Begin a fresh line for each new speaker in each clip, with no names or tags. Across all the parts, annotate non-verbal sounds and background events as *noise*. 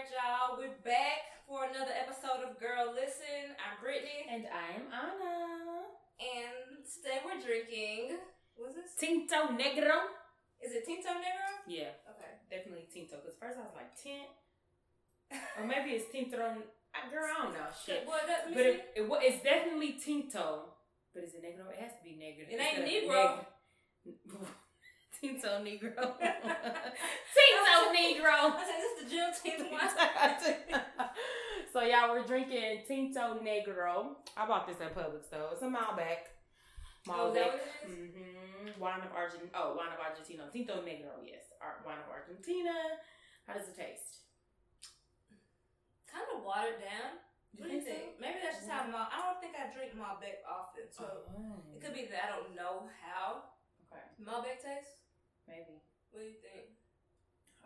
right, y'all. We're back for another episode of Girl Listen. I'm Brittany,
And I am Anna.
and today we're drinking. What's this?
Tinto Negro.
Is it Tinto Negro?
Yeah,
Okay.
definitely Tinto. Because first I was like tint, or maybe it's Tinto. Girl, I don't know *laughs* shit.
Well, that,
But it, it, it's definitely Tinto. But is it Negro? It has to be Negro.
It ain't Negro.
neg- Tinto Negro. *laughs* Tinto Negro.
I said, this is the Juneteenth one. *laughs*
so y'all were drinking Tinto Negro. I bought this at Publix though. It's a Malbec.
Oh,
Malbec.
is?
Mm-hmm. Wine of Argentina. Oh, wine of Argentina. Tinto Negro. Yes, Ar- wine of Argentina. How does it taste?
Kind of watered down. What do you
think
think? Maybe that's just how my. I don't think I drink Malbec often, so
Oh.
it could be that I don't know how
Okay,
Malbec tastes.
Maybe.
What do you think?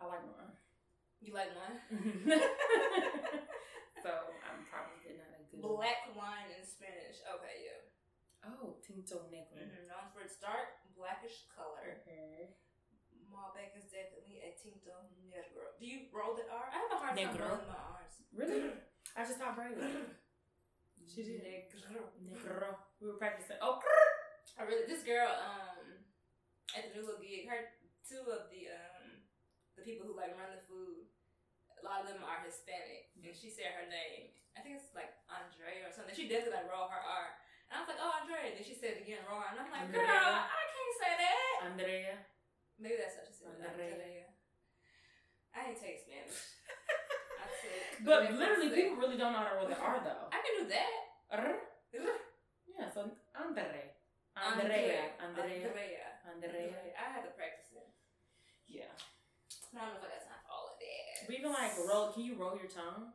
I like wine.
You like wine? *laughs* *laughs*
so I'm probably not a good
Black wine in Spanish. Okay, yeah.
Oh, Tinto Negro.
Mm-hmm. Known for its dark blackish color.
Okay.
Malbec is definitely a Tinto Negro. Do you roll the R? I have a hard time
Negro.
rolling my R's.
Really? *laughs* I just thought Braylon. She did.
Negro.
Negro. We were practicing. Oh,
I really this girl um at the new little gig. Her two of the um the people who like run the food. A lot of them are Hispanic, and she said her name. I think it's like Andrea or something. She definitely like roll her R. And I was like, oh Andrea. And then she said it again, roll R. And I'm like, girl, I can't say that.
Andrea.
Maybe that's what she said.
Andrea.
Andrea. I ain't take Spanish. *laughs*
But literally, people really don't know how to roll the R though.
I can do that.
R. Yeah, so Andre. Andrea. Andrea.
Andrea.
Andrea.
I had to practice it.
Yeah.
But I don't know if I got time for all of that.
But even like roll, can you roll your tongue?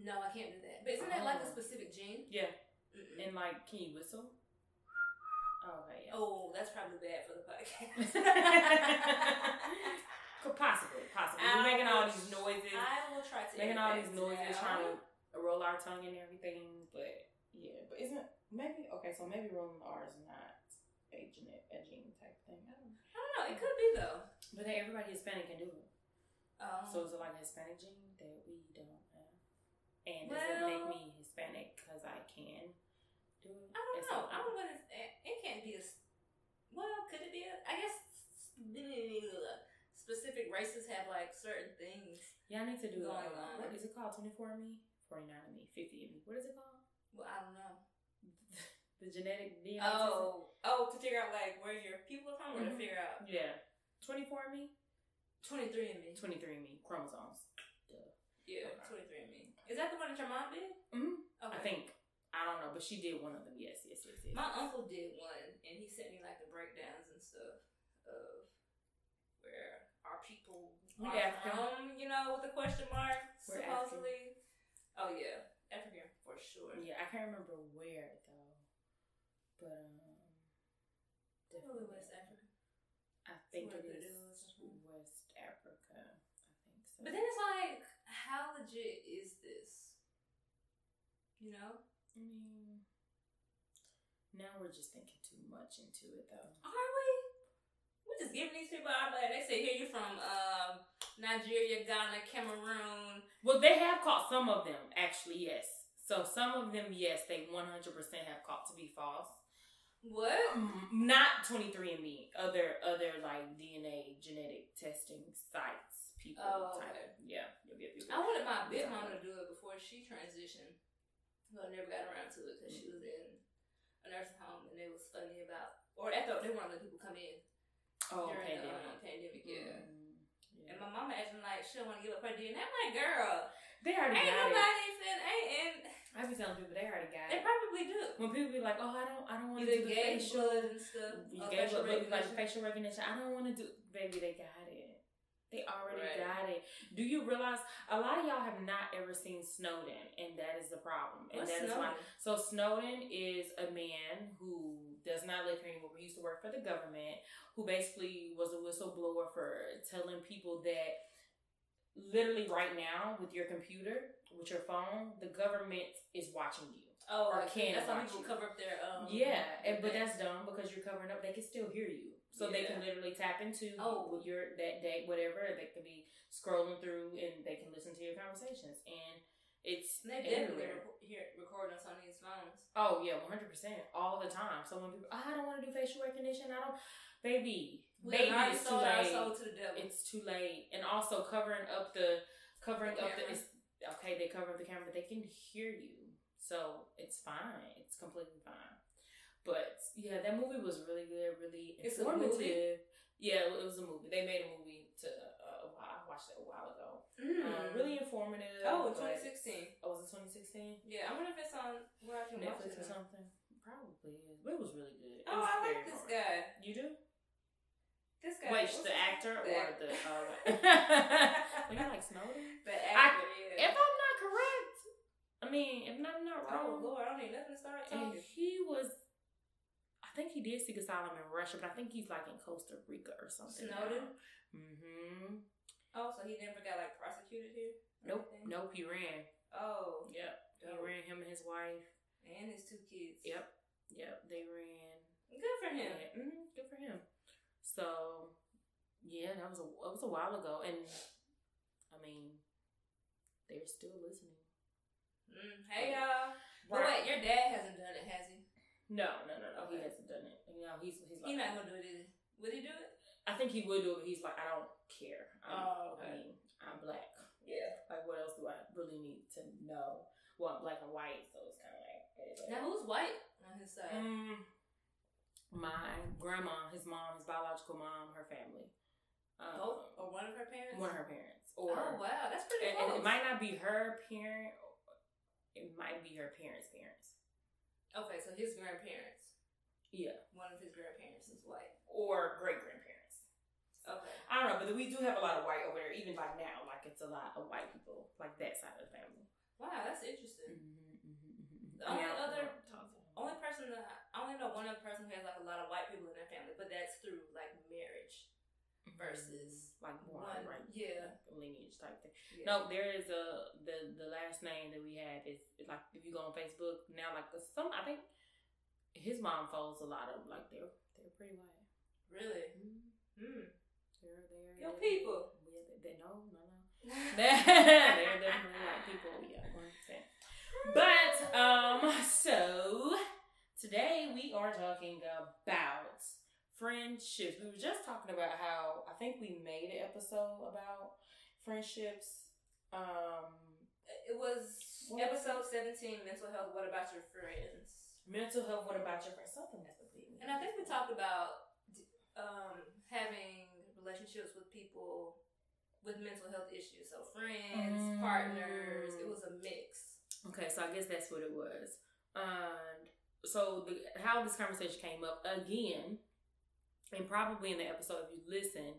No, I can't do that. But isn't that like a
Oh.
specific gene?
Yeah.
Mm-mm.
And like, can you whistle? Oh, okay, yeah.
Oh, that's probably bad for the *laughs* podcast.
Could possibly, possibly. We're making all these noises,
I will try to
making all these noises,
down.
trying to roll our tongue and everything. But yeah, but isn't maybe okay? So maybe rolling the R is not a gene, a gene type thing. I don't know.
I don't know. It could be though.
But hey, everybody Hispanic can do it.
Um,
So is it like a Hispanic gene that we don't have? And does it make me Hispanic because I can do it?
I don't
It's
know.
like-
I don't know. It, it can't be a. Well, could it be a? I guess specific races have like certain things.
Yeah, I need to do.
Going
Uh,
on.
what is it called? Twenty four me, forty nine me, fifty me. What is it called?
Well, I don't know.
The genetic DNA.
Oh, oh, to figure out like where your people are from, or to figure out
yeah. Twenty four me,
twenty three and me.
twenty three me chromosomes.
Yeah,
Okay.
twenty three and me. Is that the one that your mom did?
hmm
Okay.
I think. I don't know, but she did one of them. Yes, yes, yes, yes.
My uncle did one, and he sent me like the breakdowns and stuff of where our people
We
are
African.
from. You know, with the question mark,
We're
supposedly. Oh yeah, African for sure.
Yeah, I can't remember where though, but um,
Probably
definitely
West Africa.
I think it is
is or something.
West Africa. I think so.
But then it's like, how legit is this? You know,
I mean, now we're just thinking too much into it though.
are we? We're just giving these people our blood. They say, here you're from um, Nigeria, Ghana, Cameroon.
Well, they have caught some of them actually. Yes. So some of them, yes, they one hundred percent have caught to be false.
What?
Mm, Not twenty three and Me. Other other like DNA genetic testing sites. People.
Oh,
type.
okay.
Yeah. Yep, yep, yep,
I wanted my big mama to do it before she transitioned. But I never got around to it because she was in a nursing home and it was funny about, or thought they weren't the people come in
Oh,
during
pandemic.
the um, pandemic, yeah.
Mm, yeah.
And my mama acting like she don't want to give up her DNA. I'm like, girl,
They already
ain't
it.
nobody fin ain't, and
I be telling people they already got it.
they probably do.
When people be like, "Oh, I don't, I don't want to do the facial,
and stuff.
you
uh,
gave
facial
look like
recognition.
facial recognition. I don't want to do, baby. They got it. They already
Right.
got it. Do you realize a lot of y'all have not ever seen Snowden, and that is the problem. And
What's
that is why. So Snowden is a man who does not live here anymore. He used to work for the government, who basically was a whistleblower for telling people that literally right now with your computer, with your phone, the government is watching you.
Oh,
Or
like,
can
that's why people
you.
cover up their um.
yeah, and, but that's dumb because you're covering up. They can still hear you, so they can literally tap into
Oh.
your that day, whatever. They can be scrolling through and they can listen to your conversations, and it's
They definitely hear recording on some of these phones.
Oh yeah, one hundred percent, all the time. So when people, "Oh, I don't want to do facial recognition. I don't, baby,
We
baby,
already
it's too
sold our
late.
soul to the devil.
It's too late, and also covering up the covering
The
up the. It's, okay, they cover up the camera, but they can hear you, so it's fine. It's completely fine. But yeah, that movie was really good, really
It's
informative. Yeah, it was a movie. They made a movie to uh, a while. I watched it a while ago.
Mm.
Uh, really informative.
Oh, 2016.
Oh, was it 2016?
Yeah, I wonder if it's on where I can watch
Netflix
it.
or something. Probably is. But it was really good. It
Oh, I like this guy.
You do?
This guy.
Wait, the actor
The *laughs*
or
act-
the? Oh, *laughs* well, you like Snowden?
the actor. yeah.
If I'm not correct, I mean, if I'm not
oh
wrong,
Lord, I don't need nothing to start talking.
he was. I think he did seek asylum in Russia, but I think he's like in Costa Rica or something.
Snowden?
Mm-hmm.
Oh, so he never got like prosecuted here.
Nope.
anything?
Nope. He ran.
Oh,
Yep. He ran. Him and his wife.
and his two kids.
Yep. Yep. They ran.
Good for him.
Yeah, mhm, good for him. So, yeah, that was a that was a while ago, and I mean, they're still listening.
Mm, hey y'all. But wait, your dad hasn't done it, has he?
no, no, no, no, he hasn't done it. You know, he's he's like,
He not gonna do it. he? Would he do it?
I think he would do it, but he's like, I don't care. I'm,
Oh,
I mean, I'm black.
Yeah.
Like, what else do I really need to know? Well, I'm black and white, so it's kind of like. eh,
Now who's white on his side?
Mm, my grandma, his mom, his biological mom, her family. Um,
Both or one of her parents?
One of her parents, or
oh wow, that's pretty
and, and it might not be her parent. It might be her parents' parents.
Okay, so his grandparents.
Yeah,
One of his grandparents is white.
or great grandparents.
Okay.
I don't know, but we do have a lot of white over there, even like now. Like it's a lot of white people, like that side of the family.
Wow, that's interesting.
Mm-hmm, mm-hmm,
The only other- Only person that I only know one other person who has like a lot of white people in their family, but that's through like marriage versus
like
one.
right,
Yeah.
lineage type thing.
yeah.
No, there is a the the last name that we have is like if you go on Facebook now, like some I think his mom follows a lot of like they're they're pretty white.
Really?
Mm-hmm.
Hmm.
They're they're
Your people.
Yeah, they, they, no, no, no. *laughs* *laughs* they're definitely white people. Yeah, one percent. But um, so today we are talking about friendships. We were just talking about how I think we made an episode about friendships. Um,
It was
What was
episode seventeen, mental health. What about your friends?
mental health. What about your friends? Something that's a big.
And I think we talked about um, having relationships with people with mental health issues. So friends,
Mm.
partners. It was a mix.
Okay, so I guess that's what it was. And so the how this conversation came up again, and probably in the episode if you listen,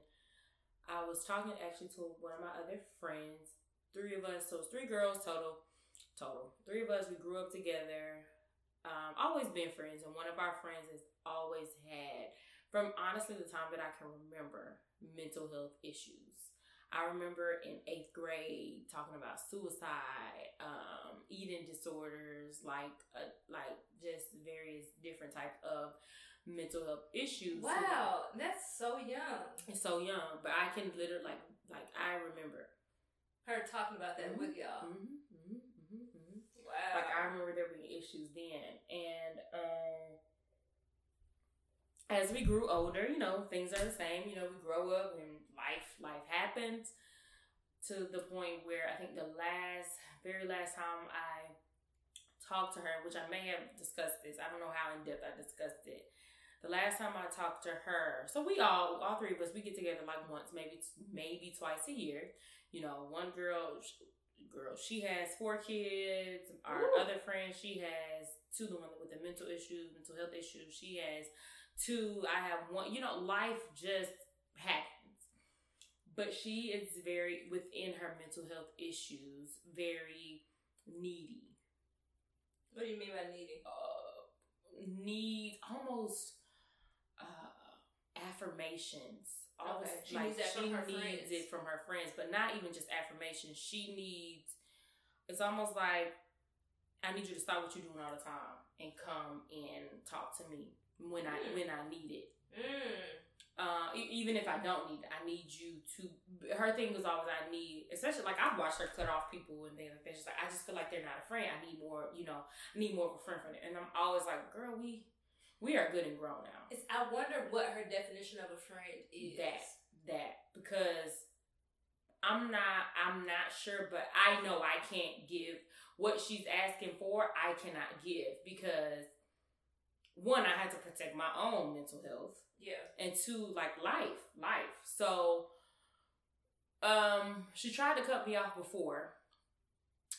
I was talking actually to one of my other friends. Three of us, so it's three girls total. Total. Three of us, we grew up together. Um, always been friends, and one of our friends has always had, from honestly the time that I can remember, mental health issues. I remember in eighth grade talking about suicide, um, eating disorders, like uh, like just various different type of mental health issues.
Wow, that's so young.
it's so young, but I can literally like like I remember.
Her talking about that
Mhm.
with y'all.
Mhm, mhm, mhm, mhm.
Wow.
Like I remember there being issues then, and um, as we grew older, you know, things are the same. You know, we grow up and life life happens to the point where I think the last, very last time I talked to her, which I may have discussed this, I don't know how in depth I discussed it. The last time I talked to her, so we all, all three of us, we get together like once, maybe maybe twice a year. You know, one girl, girl, she has four kids. Our
Ooh.
other friend, she has two. The one with the mental issues, mental health issues, she has two. I have one. You know, life just happens. But she is very within her mental health issues, very needy.
what do you mean by needy?
Uh, need almost uh, affirmations all
Okay. She
like
needs that
she needs
friends.
it from her friends, but not even just affirmation. She needs. It's almost like I need you to stop what you're doing all the time and come and talk to me when I
Mm.
when I need it.
Mm.
Uh, even if I don't need I need you to. Her thing was always I need, especially like I've watched her cut off people and things like that. She's like, I just feel like they're not a friend. I need more, you know, I need more of a friend for them. And I'm always like, girl, we we are good and grown now.
It's, I wonder what her definition of a friend is.
That that because I'm not I'm not sure, but I know I can't give what she's asking for. I cannot give because one, I had to protect my own mental health
Yeah.
and two, like life, life. So, um, she tried to cut me off before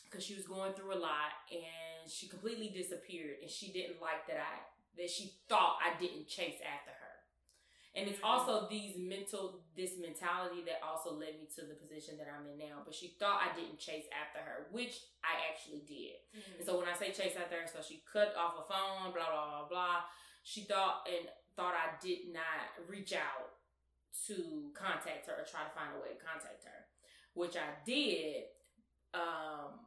because she was going through a lot, and she completely disappeared, and she didn't like that I that she thought I didn't chase after her. And it's
Mhm.
also these mental, this mentality that also led me to the position that I'm in now. But she thought I didn't chase after her, which I actually did.
Mhm.
And so when I say chase after her, so she cut off a phone, blah blah blah blah. She thought and thought I did not reach out to contact her or try to find a way to contact her, which I did. Um,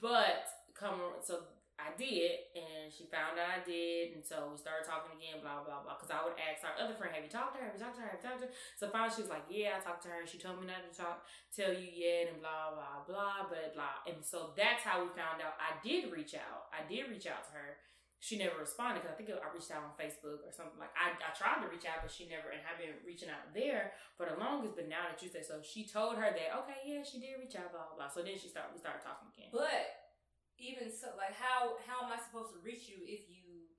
but come so I did, and she found out I did, and so we started talking again, blah blah blah. Because I would ask our other friend, "Have you talked to her? Have you talked to her? Have you talked to her?" So finally, she was like, "Yeah, I talked to her. She told me not to talk, tell you yet, and blah blah blah, blah blah." And so that's how we found out. I did reach out. I did reach out to her. She never responded because I think I reached out on Facebook or something. Like I, I tried to reach out, but she never. And I've been reaching out there for the longest. But now that you say so, she told her that okay, yeah, she did reach out, blah blah. blah. So then she started. We started talking again.
But even so, like, how how am I supposed to reach you if you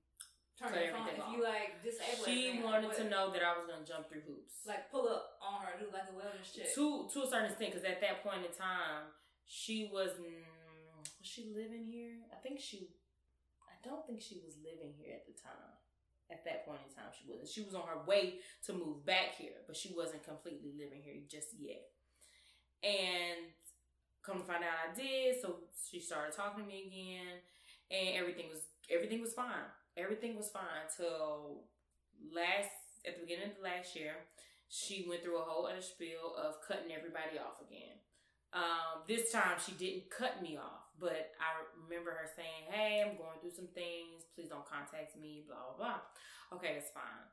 turn your phone? If
off.
you like disable
She
everything,
wanted to know that I was gonna jump through hoops.
like pull up on her, do like a wellness check.
to to a certain extent, because at that point in time, she was mm, was she living here? I think she. Don't think she was living here at the time. At that point in time, she wasn't. She was on her way to move back here, but she wasn't completely living here just yet. And come to find out, I did. So she started talking to me again, and everything was everything was fine. Everything was fine till last at the beginning of the last year. She went through a whole other spiel of cutting everybody off again. Um, this time she didn't cut me off, but I remember her saying, "Hey, I'm going through some things. Please don't contact me." Blah blah blah. Okay, that's fine.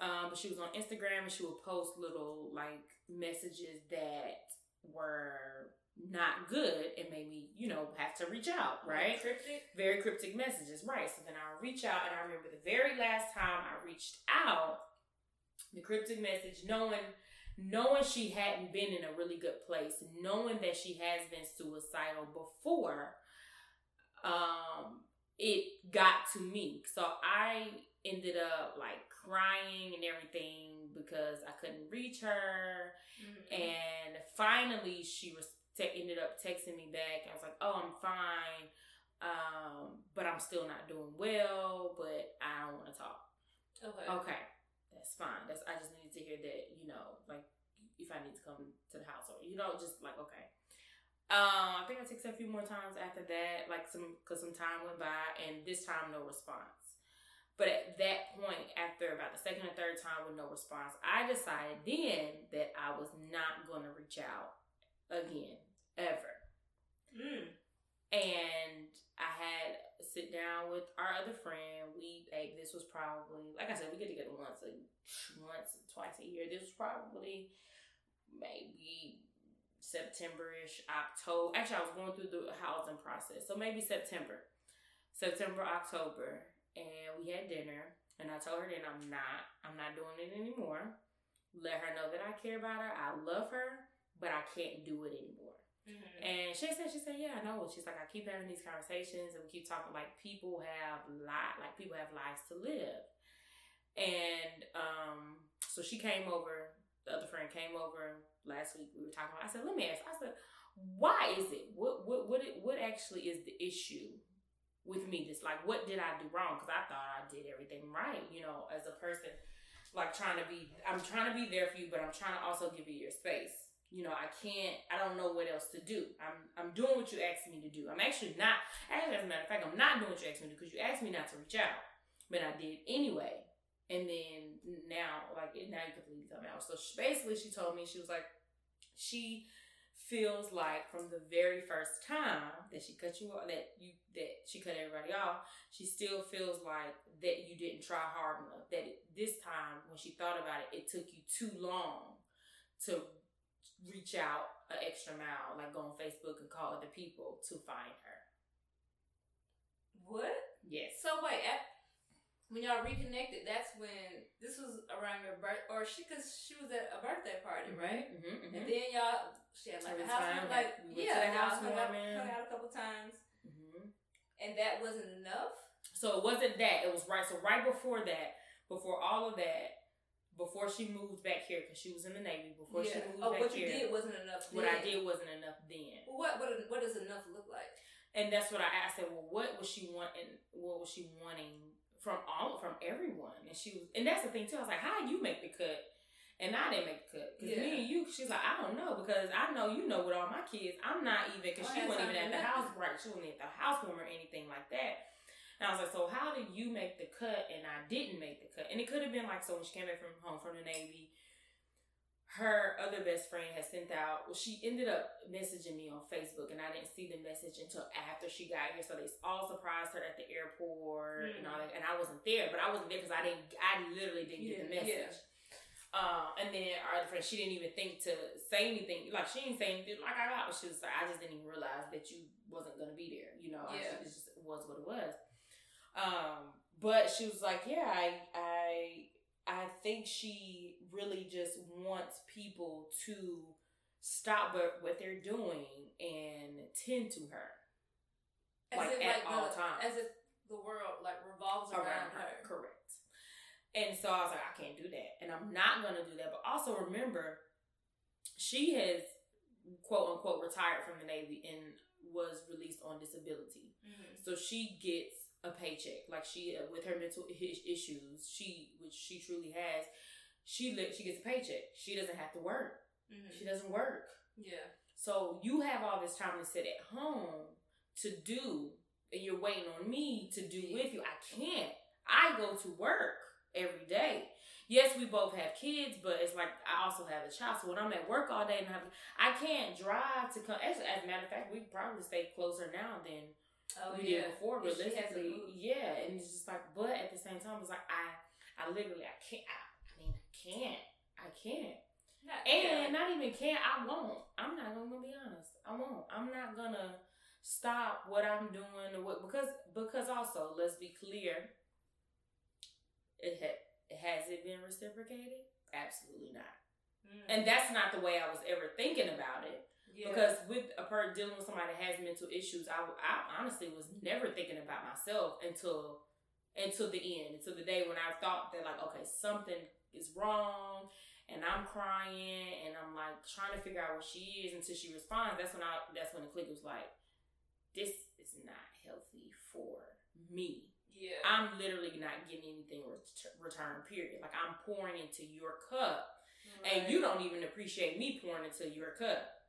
Um, but she was on Instagram and she would post little like messages that were not good and made me, you know, have to reach out, right?
Cryptic.
very cryptic messages, right? So then I reach out, and I remember the very last time I reached out, the cryptic message, knowing knowing she hadn't been in a really good place, knowing that she has been suicidal before, um, it got to me. So I ended up like crying and everything because I couldn't reach her.
Mhm.
And finally, she was te- ended up texting me back. I was like, "Oh, I'm fine, um, but I'm still not doing well. But I don't want to talk."
okay.
Okay, that's fine. That's I just needed to hear that. You know, like if I need to come to the house or you know, just like okay. Um, I think I texted a few more times after that, like some because some time went by, and this time no response. But at that point, after about the second or third time with no response, I decided then that I was not going to reach out again, ever.
Mm.
And I had a sit down with our other friend. We ate. This was probably, like I said, we get together once a once twice a year. This was probably maybe September-ish, October. Actually, I was going through the housing process, so maybe September, September, October, and we had dinner. And I told her then I'm not, I'm not doing it anymore. Let her know that I care about her. I love her, but I can't do it anymore.
Mhm.
And she said, she said, yeah, I know. She's like, I keep having these conversations and we keep talking like people have li- like people have lives to live. And um, so she came over. The other friend came over last week. We were talking about. I said, let me ask. I said, why is it? What what what it, what actually is the issue with me? This like, what did I do wrong? Because I thought I did everything right. You know, as a person, like trying to be. I'm trying to be there for you, but I'm trying to also give you your space you know, I can't, I don't know what else to do. I'm, I'm doing what you asked me to do. I'm actually not, actually, as a matter of fact, I'm not doing what you asked me to do because you asked me not to reach out, but I did anyway. and then now like now you completely come out. So she, basically, she told me she was like she feels like from the very first time that she cut you off, that you that she cut everybody off, she still feels like that you didn't try hard enough. That it, this time, when she thought about it, it took you too long to reach out an extra mile, like go on Facebook and call other people to find her.
What?
Yes.
So wait, at, when y'all reconnected, that's when this was around your birth, or she, cause she was at a birthday party, right?
Mm-hmm,
And then y'all, she had like a house,
time,
like
we
yeah,
house
hung out, hung out a couple times,
hmm
and that wasn't enough.
So it wasn't that. It was right. So right before that, before all of that, before she moved back here, because she was in the Navy, before she
yeah.
moved
Oh,
back
what you
here,
did wasn't enough.
what I did wasn't enough then.
Well, what what what does enough look like?
And that's what I asked her. Well, what was she wanting? What was she wanting from all from everyone? And she was, and that's the thing too. I was like, how you make the cut? And I didn't make the cut because
Yeah.
me and you. She's like, I don't know because I know you know with all my kids. I'm not even because she wasn't even at the house right. She wasn't at the housewarming or anything like that. And I was like, so how did you make the cut and I didn't make the cut? And it could have been like, so when she came back from home from the Navy, her other best friend had sent out, well, she ended up messaging me on Facebook and I didn't see the message until after she got here. So they all surprised her at the airport and all that. And I wasn't there, but I wasn't there because I didn't, I literally didn't
You
get the
didn't- yeah.
message. Uh, and then our other friend, she didn't even think to say anything. Like she didn't say anything like I got. She was like, I just didn't even realize that you wasn't gonna be there. You know,
Yeah.
it just was what it was. Um, but she was like, yeah, I, I, I think she really just wants people to stop what, what they're doing and tend to her like at all
the,
times
As if the world like revolves around, her.
Correct. And so I was like, I can't do that. And I'm not going to do that. But also remember, she has, quote unquote, retired from the Navy and was released on disability.
Mhm.
So she gets a paycheck. Like she, uh, with her mental issues, she, which she truly has, she li- she gets a paycheck. She doesn't have to work.
Mhm.
She doesn't work.
Yeah.
So you have all this time to sit at home to do, and you're waiting on me to do with you. I can't. I go to work every day. Yes, we both have kids, but it's like I also have a child. So when I'm at work all day and have, I can't drive to come. Actually, as a matter of fact, we probably stay closer now than
Oh yeah.
before.
If she hasn't
Realistically, yeah. And it's just like, but at the same time, it's like I, I literally, I can't. I, I mean, I can't. I can't.
Not-
And not even can I won't. I'm not gonna be honest. I won't. I'm not gonna stop what I'm doing or what because because also let's be clear. It ha- has it been reciprocated? Absolutely not.
Mm.
And that's not the way I was ever thinking about it.
Yeah.
Because with a person dealing with somebody that has mental issues, I, I honestly was never thinking about myself until until the end, until the day when I thought that like, okay, something is wrong, and I'm crying, and I'm like trying to figure out what she is until she responds. That's when I that's when the click was like, this is not healthy for me.
yeah.
I'm literally not getting anything ret- return. Period. Like I'm pouring into your cup, and you don't even appreciate me pouring into your cup.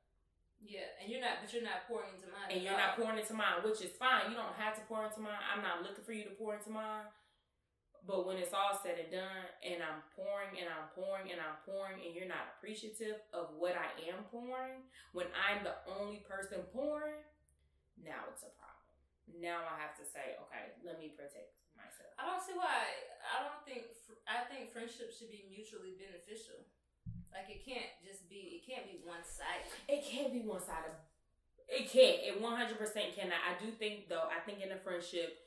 Yeah, and you're not, but you're not pouring into mine.
and you're not pouring into mine, which is fine. You don't have to pour into mine. I'm not looking for you to pour into mine. But when it's all said and done, and I'm pouring and I'm pouring and I'm pouring, and you're not appreciative of what I am pouring, when I'm the only person pouring, now it's a problem. Now I have to say, okay, let me protect myself.
I don't see why. I don't think. I think friendship should be mutually beneficial. Like it can't just be. It can't be one sided.
It can't be one sided. It can't. It one hundred percent cannot. I do think though. I think in a friendship,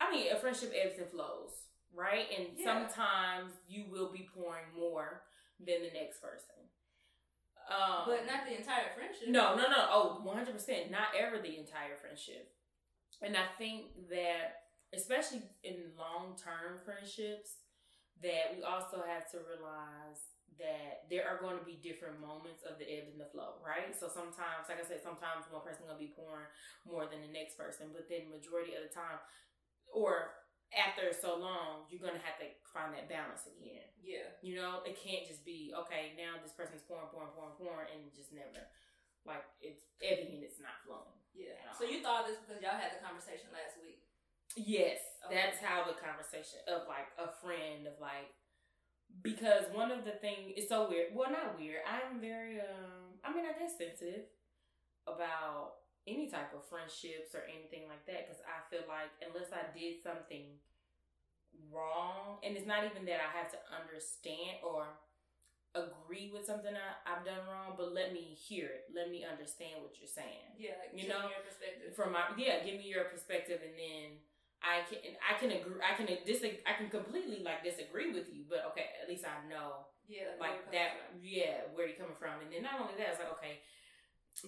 I mean, a friendship ebbs and flows, right? And
Yeah.
sometimes you will be pouring more than the next person. Um,
But not the entire friendship.
no, no, no. Oh, 100%. Not ever the entire friendship. And I think that, especially in long term friendships, that we also have to realize that there are going to be different moments of the ebb and the flow, right? So sometimes, like I said, sometimes one person to be pouring more than the next person, but then majority of the time, or after so long, you're going to have to find that balance again.
Yeah.
You know, it can't just be okay. Now this person's pouring, pouring, pouring, pouring, and just never like it's ebbing and it's not flowing.
Yeah. So you thought this because y'all had the conversation last week.
Yes, That's how the conversation of like a friend of like because one of the things it's so weird. Well, not weird. I'm very um. I mean, I guess sensitive about any type of friendships or anything like that because I feel like unless I did something wrong, and it's not even that I have to understand or agree with something I, I've done wrong, but let me hear it. Let me understand what you're saying.
Yeah, like
You know,
me your perspective.
From my yeah, give me your perspective, and then I can I can agree I can disagree I can completely like disagree with you, but okay, at least I know
yeah,
like that
from.
yeah where you're coming from, and then not only that, it's like okay,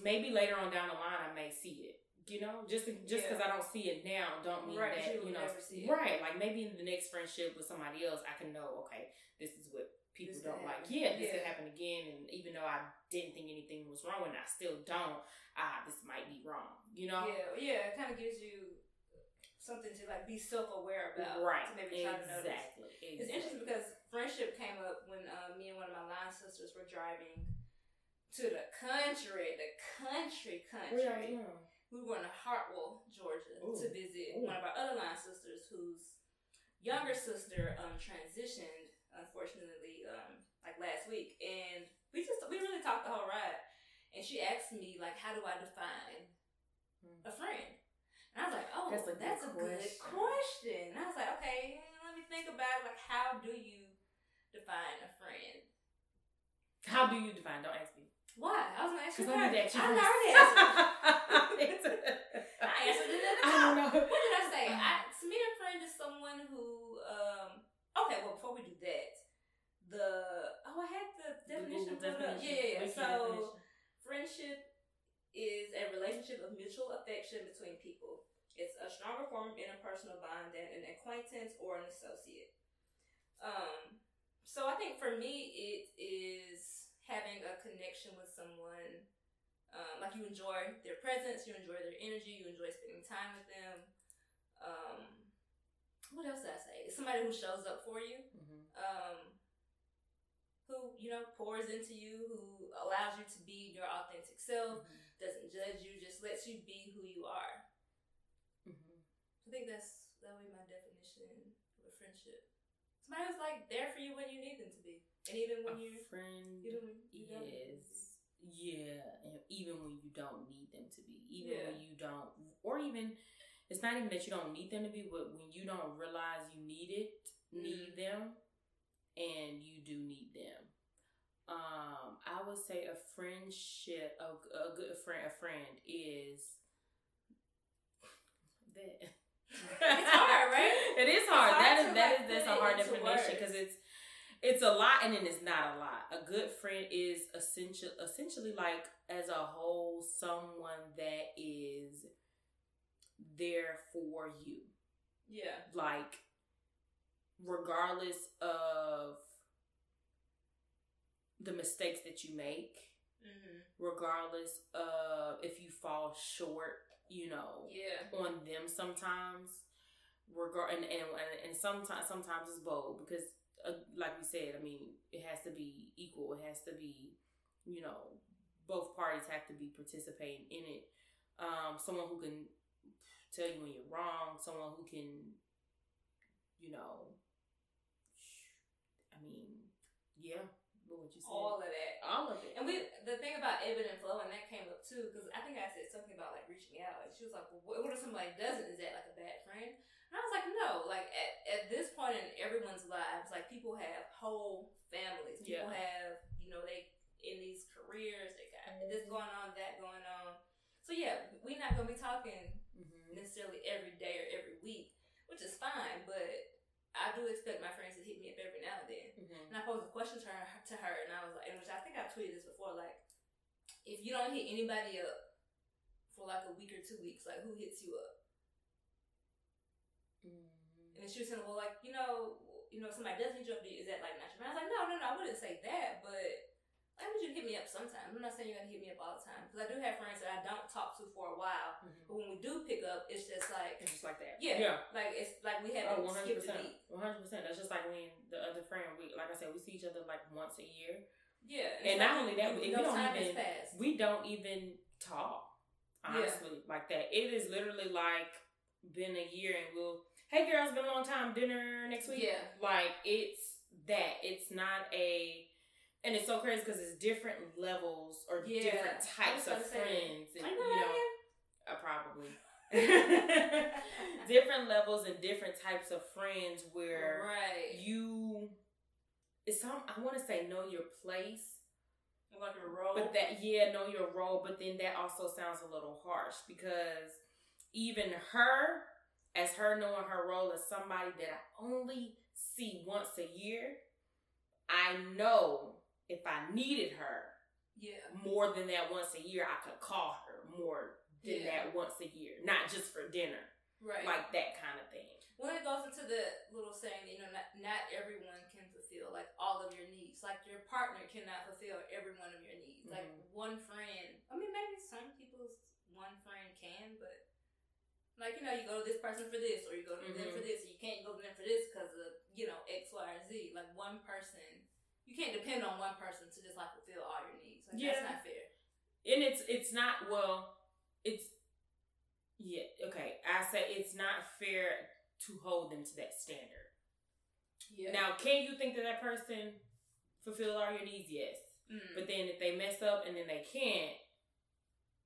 maybe later on down the line I may see it. You know, just just because I don't see it now, don't mean
Right,
that
you
know,
never see it.
right? Like maybe in the next friendship with somebody else, I can know. Okay, this is what people
This
don't like. Yeah, this could happen again, and even though I didn't think anything was wrong, and I still don't, ah, this might be wrong. You know,
Yeah, yeah, it kind of gives you something to like be self aware about.
right?
To maybe try to notice.
exactly.
It's interesting because friendship came up when uh, me and one of my line sisters were driving to the country, the country, country. We were going to Hartwell, Georgia,
Ooh.
to visit
Ooh.
one of our other line sisters whose younger sister um, transitioned, unfortunately, um, like last week. And we just, we really talked the whole ride. And she asked me, like, how do I define
Hmm.
a friend? And I was like, oh,
That's
that's
a
a,
good
good
question.
question. And I was like, okay, let me think about it. Like, how do you define a friend?
How do you define? Don't ask me.
Why? I was gonna ask you.
Because I
first.
ask
I already answered. *laughs* I answered it the
I don't know.
What did I say? I, to me, a friend is someone who. Um, okay, well, before we do that, the oh, I had the definition up.
definition.
Yeah, yeah, yeah. So,
definition.
friendship is a relationship of mutual affection between people. It's a stronger form of interpersonal bond than an acquaintance or an associate. Um, so I think for me, it is having a connection with someone. Um, like you enjoy their presence, you enjoy their energy, you enjoy spending time with them. Um, what else did I say? It's somebody who shows up for you
Mhm.
um, who you know pours into you, who allows you to be your authentic self,
Mhm.
Doesn't judge you, just lets you be who you are.
Mhm.
I think that's that would be my definition of a friendship. Somebody who's like there for you when you need them to be, and even when
A
you
friend
even when you don't need them to
is yeah, and even when you don't need them to be, even
Yeah.
when you don't, or even it's not even that you don't need them to be, but when you don't realize you need it, need
Mm.
them, and you do need them. Um, I would say a friendship, a, a good friend, a friend is *laughs* that.
It's hard, right? *laughs*
It is hard.
hard
that is that
like,
is that's a hard definition because it's it's a lot and then it's not a lot. A good friend is essential essentially like as a whole someone that is there for you.
Yeah,
Like regardless of the mistakes that you make,
hmm
regardless of if you fall short, you know,
yeah,
on them sometimes regard and and, and sometimes sometimes it's bold because uh, like we said i mean it has to be equal. It has to be you know both parties have to be participating in it. Um someone who can tell you when you're wrong someone who can you know i mean yeah what you
all of that.
all of it
And we, the thing about ebb and flow, and that came up too, because I think I said something about like reaching out, and she was like, "Well, what, what if somebody doesn't? Is that like a bad friend?" And I was like, "No, like at, at this point in everyone's lives, like people have whole families, people
Yeah.
have, you know, they in these careers, they got this going on, that going on. So yeah, we're not gonna be talking
Mhm.
necessarily every day or every week, which is fine, but I do expect my friends to hit me up every now and then.
Mhm.
And I posed a question to her, to her, and I was like, and which I think I've tweeted this before, like, if you don't hit anybody up for like a week or two weeks, like who hits you up?
Mhm.
And then she was saying, well, like, you know, you know, if somebody does hit you up, is that like not your friend? I was like, no, no, no, I wouldn't say that, but I need you to hit me up sometime. I'm not saying you gotta hit me up all the time because I do have friends that I don't talk to for a while,
Mhm.
but when we do pick up, it's just like,
It's just like that.
yeah,
Yeah.
like it's like we
Oh,
haven't
one hundred
skipped a
percent,
beat.
one hundred percent. That's just like when the other friend, we like I said, we see each other like once a year.
Yeah,
And
it's
not
like
only that,
no
we don't
time
even-
passed.
We don't even talk,
Yeah.
honestly, like that. It is literally like been a year, and we'll hey girl, it's been a long time, dinner next week.
Yeah.
Like it's that. It's not a and it's so crazy because it's different levels or
Yeah.
different types of friends. And, you know, uh, probably. *laughs* *laughs* different levels and different types of friends where
right.
you it's some I want to say know your place,
like a role.
but that yeah, know your role, but then that also sounds a little harsh because even her as her knowing her role as somebody that I only see once a year, I know if I needed her
yeah.
more than that once a year, I could call her more than
Yeah.
that once a year, not just for dinner,
Right.
like that kind of thing.
Well, it goes into the little saying you know, not, not everyone can fulfill like all of your needs. Like your partner cannot fulfill every one of your needs. Like
Mhm.
one friend, I mean, maybe some people's one friend can, but like, you know, you go to this person for this or you go to them
Mhm.
for this. You can't go to them for this because of, you know, X, Y, or Z. Like one person, you can't depend on one person to just like fulfill all your needs. Like,
Yeah.
That's not fair.
and it's it's not well it's yeah okay i say it's not fair to hold them to that standard
Yeah.
now can you think that that person fulfill all your needs yes
Mm.
but then if they mess up and then they can't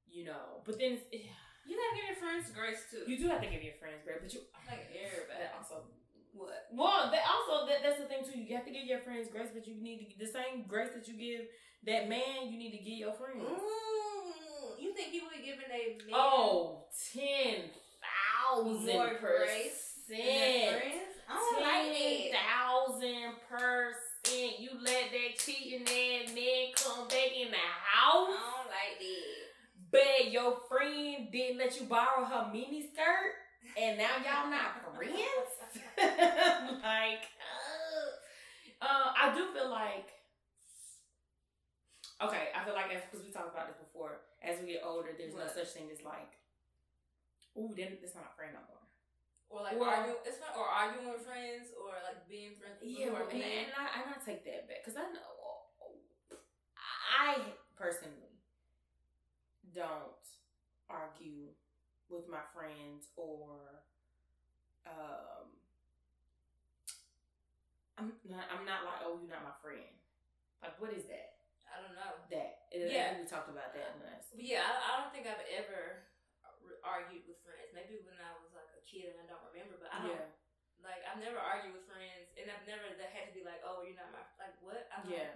you know but then it's,
you gotta give your friends grace too.
you do have to give your friends grace but you
like *sighs* everybody.
also
What?
well that also that, that's the thing too you have to give your friends grace but you need to the same grace that you give that man you need to give your friends
Mm, you think people be giving a man
Oh, ten thousand
more grace than
percent.
friends? I don't like
Ten
that.
thousand percent. You let that cheating ass man come back in the house,
I don't like that.
but your friend didn't let you borrow her mini skirt, and now y'all not *laughs* friends. *laughs* like, uh, uh, I do feel like. Okay, I feel like because we talked about this before. As we get older, there's no such thing as like, ooh, then that's not a friend no more.
Or like
Well-
arguing, it's not, or arguing with friends, or like being friends with
Yeah,
are
and,
mean.
and I and I take that back because I know I personally don't argue with my friends or um I'm not I'm not like oh you're not my friend like what is that
I don't know.
that
Yeah.
we talked about that
But yeah, I, I don't think I've ever argued with friends. Maybe when I was like a kid and I don't remember, but I don't.
yeah
Like I've never argued with friends, and I've never that had to be like, oh, you're not my like what? I don't
yeah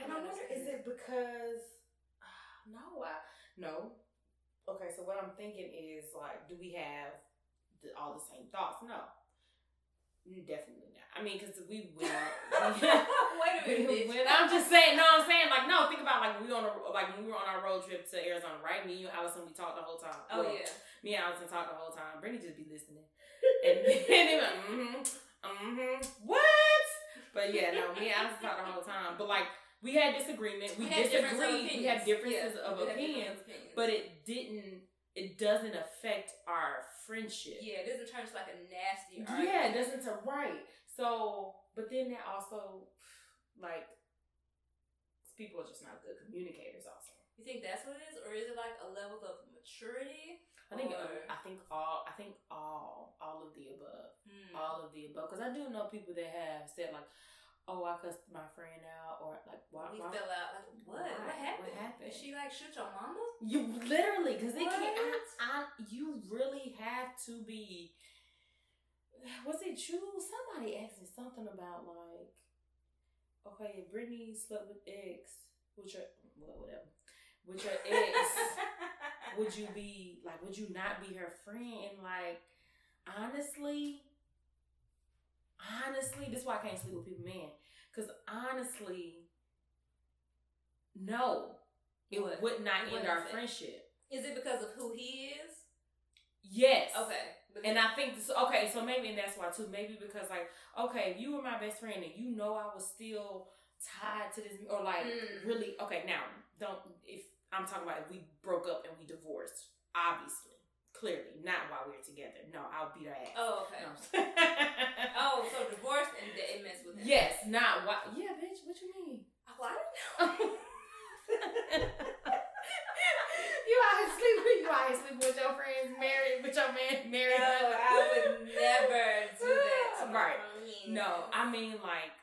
and I wonder is it because *sighs* no I no okay so what I'm thinking is like do we have the, all the same thoughts no definitely not I mean because we *laughs* went out
Wait a *laughs* minute.
when I'm just saying, no, I'm saying like no. Think about like we on a like when we were on our road trip to Arizona, right? Me, and you, Allison, we talked the whole time.
Oh
Well,
yeah.
me and Allison talked the whole time. Brittany just be listening, and *laughs* then they like, mm-hmm, mm-hmm, what? But yeah, no, me and Allison talked the whole time. But like we had disagreement, we,
had
disagreed, we had differences
Yeah,
of opinions,
opinions.
but it didn't. It doesn't affect our friendship.
yeah, it doesn't turn into like a nasty.
Yeah, it doesn't to right. So, but then that also, like, people are just not good communicators. Also,
You think that's what it is, or is it like a level of maturity?
I think
Or-
I think all I think all all of the above,
Hmm.
all of the above. Because I do know people that have said like, "Oh, I cussed my friend out," or like, "Why?"
we
why?
fell out. Like what?
Why?
What happened?
What happened?
Did she like shoot your mama?
You literally because they can't. I, I, you really have to be. Was it you? Somebody asked me something about like, okay, if Brittany slept with X, with your well, whatever, with your ex, *laughs* would you be like? Would you not be her friend? And like, honestly, honestly, this is why I can't sleep with people, man. Because honestly, no, it
What?
would not
What
end our
it?
friendship.
Is it because of who he is?
Yes.
Okay. Because-
And I think this, okay, so maybe and that's why too. Maybe because like, okay, if you were my best friend and you know I was still tied to this, or like
Mm.
really, okay, now don't if I'm talking about if we broke up and we divorced, obviously, clearly, not while we were together. No, I'll beat her ass.
Oh, okay.
No. *laughs*
Oh, so divorced and it messed with him.
yes, not why. Yeah, bitch. What you mean?
Oh, I don't know. *laughs*
you out here sleeping? You out here sleeping with your friends? Married with your man? Married?
No, I would never, do that. *laughs* Right.
No, I mean like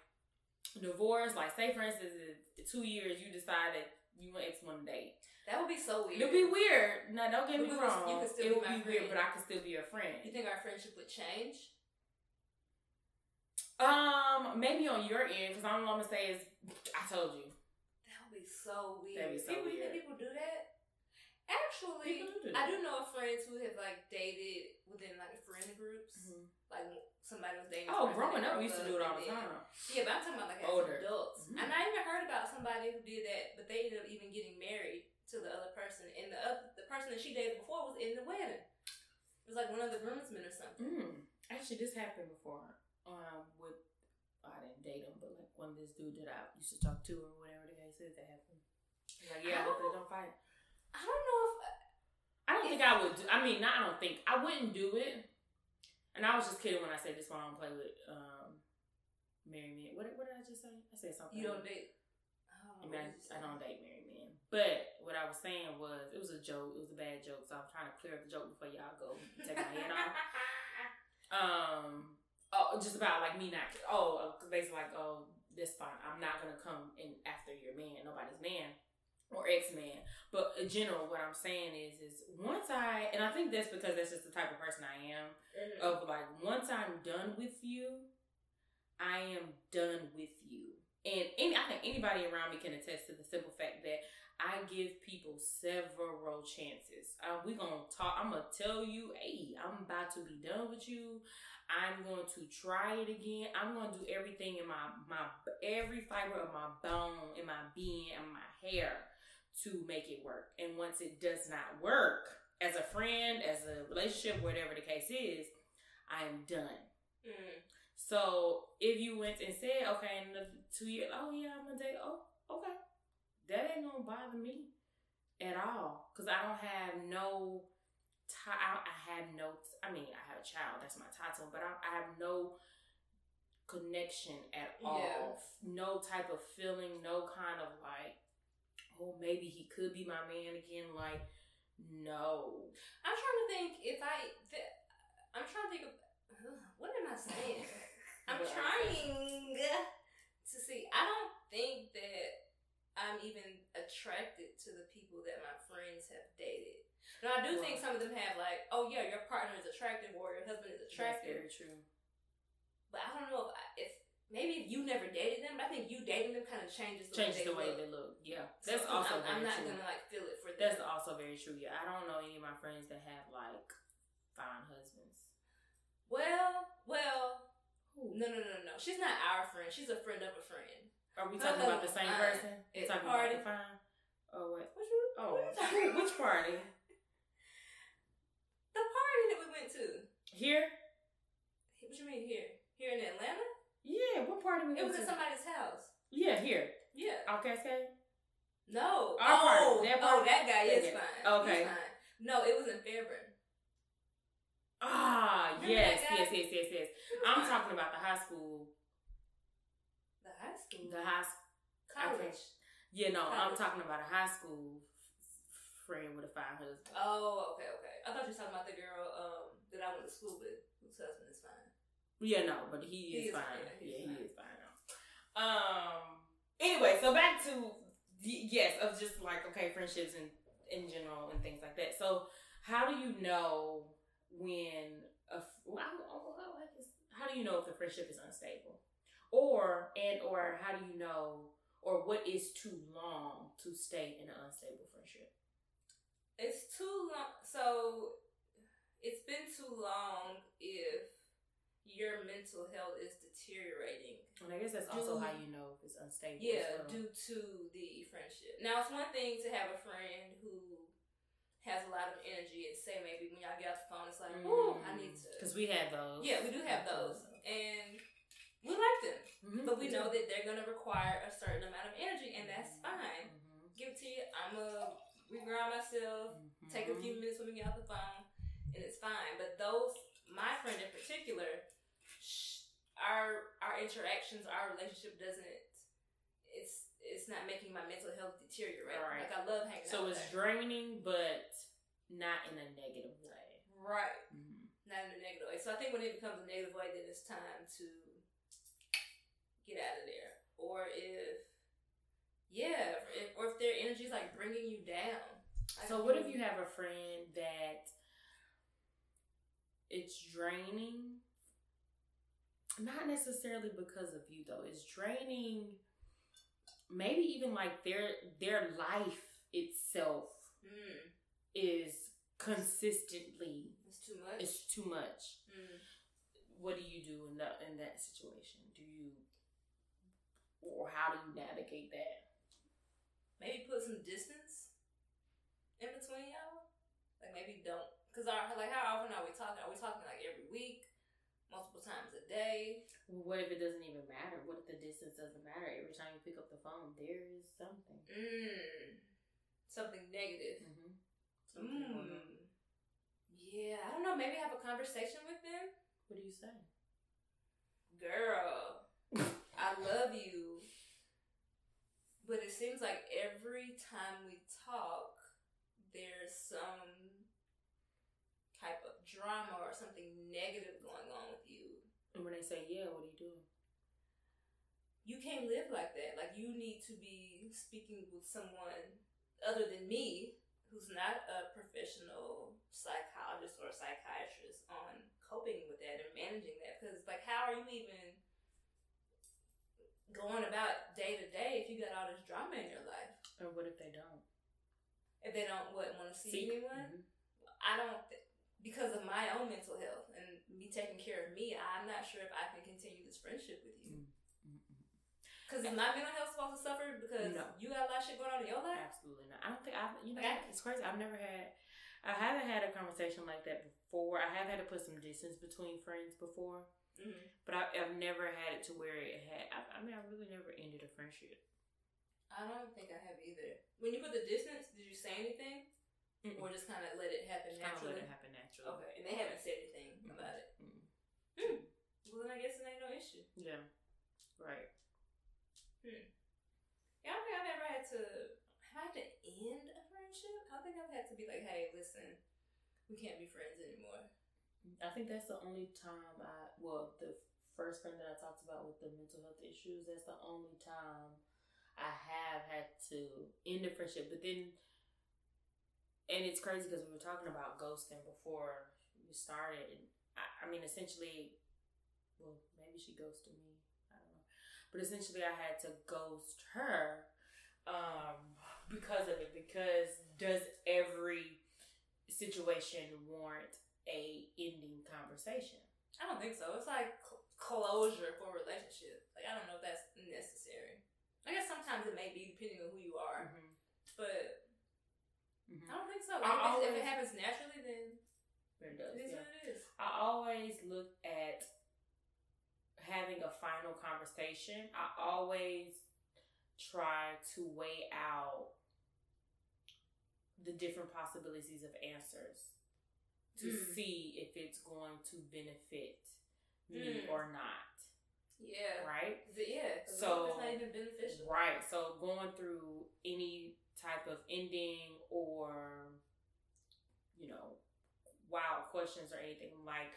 divorce. Like, say for instance, in two years you decided you want X one date.
that would be so weird.
It'd be weird. No, don't get me
we
wrong.
you could still
it
be
would
my
be weird, but I could still be your friend.
You think our friendship would change?
Um, maybe on your end, because all I'm gonna say is, I told you.
That would be so weird.
That'd be so
people, you
weird.
think people do that? Actually,
do do
I do know friends who have like dated within like friend groups. Like somebody was dating.
Oh, growing up, we used to do it all the
then-
time.
Yeah, but I'm talking about like as
Older.
adults.
Mhm.
And I even heard about somebody who did that, but they ended up even getting married to the other person, and the other, the person that she dated before was in the wedding. It was like one of the groomsmen or something.
Mm. Actually, this happened before. Um, with I didn't date him, but like when this dude that I used to talk to or whatever the case is, that happened. He's Like, yeah,
How?
hopefully don't fight.
I don't know if
I don't think I would. Do, I mean, not. I don't think I wouldn't do it. And I was just kidding when I said this one. I don't play with um, married men. What, what did I just say? I said something.
you don't date.
I mean, I, I don't date married men. But what I was saying was, it was a joke. It was a bad joke. So I'm trying to clear up the joke before y'all go take my head off. *laughs* Um, oh, just about like me not. Oh, uh, basically like, oh, that's fine. I'm not gonna come in after your man, nobody's man or ex man. But in general, what I'm saying is, is once I, and I think that's because that's just the type of person I am.
Mhm.
Of like, once I'm done with you, I am done with you. And any, I think anybody around me can attest to the simple fact that I give people several chances. Uh, we gonna talk. I'm gonna tell you, hey, I'm about to be done with you. I'm going to try it again. I'm going to do everything in my my every fiber of my bone, in my being, and my hair to make it work. And once it does not work, as a friend, as a relationship, whatever the case is, I am done.
Mm.
So if you went and said, okay, in the two years, oh yeah, I'm gonna date. Oh, okay, that ain't gonna bother me at all because I don't have no. T- I, I have no. I mean, I have a child. That's my title, but I, I have no connection at all.
Yeah.
No type of feeling. No kind of like, oh, maybe he could be my man again. Like, no.
I'm trying to think if I. Th- I'm trying to think of. What am I saying? *laughs* I'm
What are you
trying to see. I don't think that I'm even attracted to the people that my friends have dated. Now I do think some of them have like, oh yeah, your partner is attractive or your husband is
That's
attractive.
very true.
But I don't know if, I, if maybe if you never dated them, but I think you dating them kind of changes the
Change
way they
the way
look.
they look. Yeah,
So
that's also
I'm, I'm not
true.
gonna like feel it for them.
That's also very true. Yeah, I don't know any of my friends that have like fine husbands.
well, well,
Who?
no, no, no, no. She's not our friend. She's a friend of a friend.
Are we talking about the same
uh,
person?
fine.
You
It's
talking
party.
about the fine? Oh what?
What you?
Oh,
what you talking
which party? *laughs*
The party that we went to.
Here?
What you mean here? Here in Atlanta?
Yeah, what party we
It was
went
at somebody's house.
Yeah, here.
Yeah.
Out Cascade.
No.
Our
oh.
That
oh, that guy is
Yeah.
fine.
Okay.
Fine. No, it was in Fairburn.
Ah,
Remember
yes, yes, yes, yes, yes. I'm talking about the high school.
the high school.
The high. s-
college.
Yeah, no, I'm talking about a high school friend with a fine husband.
Oh, okay, okay. I thought you were talking about the girl um, that I went to school with, whose husband is fine.
Yeah, no, but he is
He is
fine.
fine,
Yeah, he
fine.
is fine. Um. Anyway, so back to yes, of just like okay, friendships and in general and things like that. So, how do you know when a f- well, I, well, I guess, how do you know if the friendship is unstable, or and or how do you know or what is too long to stay in an unstable friendship?
It's too long. So it's been too long if your mental health is deteriorating.
And I guess that's also how you know if it's unstable.
Yeah,
well.
due to the friendship. Now it's one thing to have a friend who has a lot of energy and say maybe when y'all get off the phone, it's like, oh, I need to.
because we have those.
Yeah, we do have those, and we like them,
Mhm.
but we know that they're gonna require a certain amount of energy, and that's fine.
Mhm.
Give it to you. I'm a reground myself. Take a few minutes when we get off the phone, and it's fine. But those, my friend in particular, our our interactions, our relationship doesn't. It's it's not making my mental health deteriorate.
Right.
Like I love hanging
So
out. So it's
draining, but not in a negative way.
right,
Mhm.
not in a negative way. So I think when it becomes a negative way, then it's time to get out of there, or if yeah, if, or if their energy is like bringing you down.
So what if you have a friend that it's draining? Not necessarily because of you though. It's draining maybe even like their their life itself
Mm,
is consistently
it's too much.
it's too much.
Mm.
What do you do in that in that situation? Do you or how do you navigate that?
maybe put some distance in between y'all. Like maybe don't, cause our like how often are we talking? Are we talking like every week, multiple times a day?
Well, what if it doesn't even matter? What if the distance doesn't matter? Every time you pick up the phone, there is something.
Mm, something negative.
Mm-hmm. Something.
Mm. Yeah, I don't know. Maybe have a conversation with them.
What do you say?
Girl, I love you, but it seems like every time we talk, there's some type of drama or something negative going on with.
And when they say yeah, what do you do?
you can't live like that. Like you need to be speaking with someone other than me, who's not a professional psychologist or psychiatrist, on coping with that and managing that. Because like, how are you even going about day to day if you got all this drama in your life?
Or what if they don't?
If they don't what want to see
Seek-
anyone,
Mhm.
I don't. Th- because of my own mental health taking care of me, I'm not sure if I can continue this friendship with you.
Mm, mm, mm.
Because is my mental health supposed to suffer because
No.
you got a lot of shit going on in your life?
Absolutely not. I don't think I've. You know,
Okay.
it's crazy. I've never had. I haven't had a conversation like that before. I have had to put some distance between friends before,
Mm-hmm.
but I, I've never had it to where it had. I, I mean, I really never ended a friendship.
I don't think I have either. When you put the distance, did you say anything,
Mm-mm.
or just kind of let it happen
Just kind let
naturally?
it happen naturally.
Okay, and they haven't said anything
Mm-mm.
about it. Hmm. Well, then I guess it ain't no issue.
Yeah. Right.
Yeah, I don't think I've ever had to. Have I had to end a friendship? I don't think I've had to be like, hey, listen, we can't be friends anymore.
I think that's the only time I. Well, the first friend that I talked about with the mental health issues. That's the only time I have had to end a friendship. But then, and it's crazy because we were talking about ghosting before we started. I, I mean, essentially, well, maybe she ghosted me. I don't know. But essentially, I had to ghost her um, because of it. Because does every situation warrant a ending conversation?
I don't think so. It's like cl- closure for a relationship. Like I don't know if that's necessary. I guess sometimes it may be depending on who you are,
Mm-hmm.
but
Mm-hmm.
I don't think so. Like, if, it's- if it happens naturally, then
It does.
it is
yeah.
what it is.
I always look at having a final conversation. I always try to weigh out the different possibilities of answers to
Mm.
see if it's going to benefit me
Mm.
or not.
Yeah.
Right?
Yeah.
So-
it's not even beneficial.
Right. So going through any type of ending or, you know, wild questions or anything like,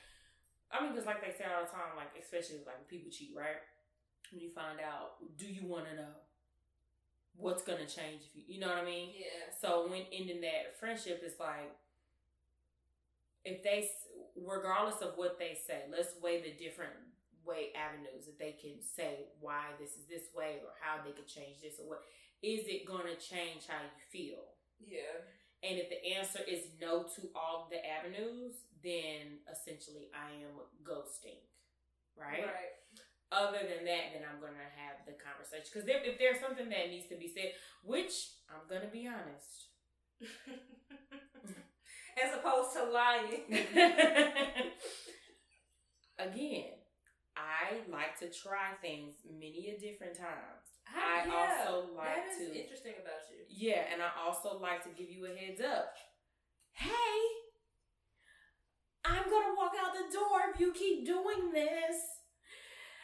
I mean, because like they say all the time, like especially like when people cheat, right? When you find out, do you want to know what's gonna change if you, you know what I mean?
Yeah.
So when ending that friendship, it's like if they, regardless of what they say, let's weigh the different way avenues that they can say why this is this way or how they could change this or what is it going to change how you feel.
Yeah.
And if the answer is no to all the avenues, then essentially I am ghosting, right?
Right.
Other than that, then I'm gonna have the conversation because if there's something that needs to be said, which I'm gonna be honest, *laughs*
As opposed to lying. *laughs* *laughs*
Again, I like to try things many a different times.
yeah,
I also like
that is
to-
interesting about you.
Yeah, and I also like to give you a heads up. Hey, I'm gonna walk out the door if you keep doing this.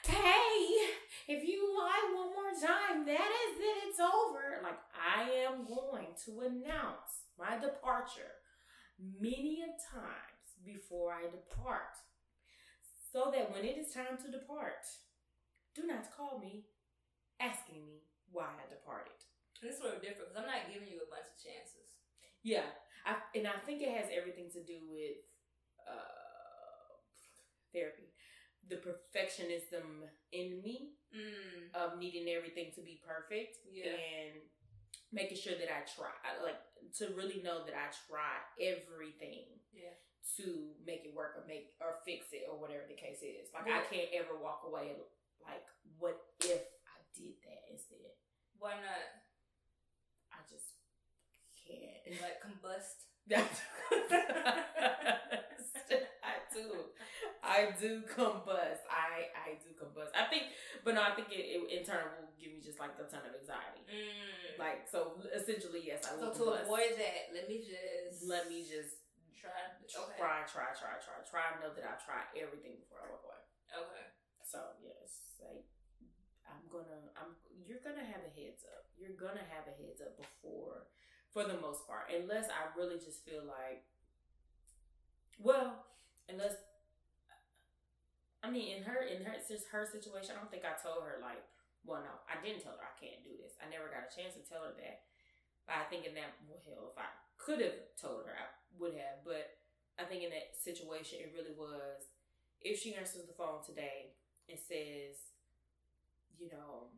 Hey, if you lie one more time, that is it, it's over. Like, I am going to announce my departure many a times before I depart. So that when it is time to depart, do not call me asking me why I departed.
And this is where we're different because I'm not giving you a bunch of chances.
Yeah, I, and I think it has everything to do with uh, therapy. The perfectionism in me
Mm.
of needing everything to be perfect
Yeah.
and making sure that I try, like to really know that I try everything
Yeah.
to make it work or make or fix it or whatever the case is. Like I can't ever walk away like, what if I did that
not?
I just can't.
Like *laughs* combust.
I do. I do combust. I I do combust. I think, but no, I think it, it in turn will give me just like a ton of anxiety.
Mm.
Like so, essentially, yes, I
So
will
to avoid that, let me just
let me just
try. Okay.
try, try, try, try, try. Know that I've tried everything before I walk away.
Okay.
So yes, like gonna, I'm you're gonna have a heads up. You're gonna have a heads up before, for the most part, unless I really just feel like, well, unless. I mean, in her, in her, just her situation, I don't think I told her like, well, no, I didn't tell her I can't do this. I never got a chance to tell her that. But I think in that, well, hell, if I could have told her, I would have. But I think in that situation, it really was if she answers the phone today and says, you know,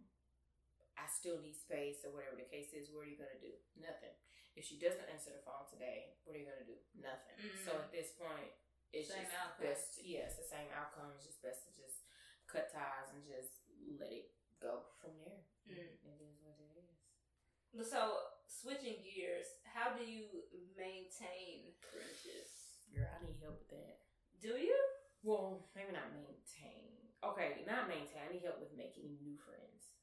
I still need space or whatever the case is, what are you going to do? Nothing. If she doesn't answer the phone today, what are you going to do? Nothing. So
Mm.
at this point, it's
Same
just
outcome.
best. Yeah, it's the same outcome. It's just best to just cut ties and just let it go from there.
Mm.
It is what it is.
So switching gears, how do you maintain friendships?
Girl, I need help with that.
Do you?
Well, maybe not maintain. Okay, not maintain. I need help with making new friends.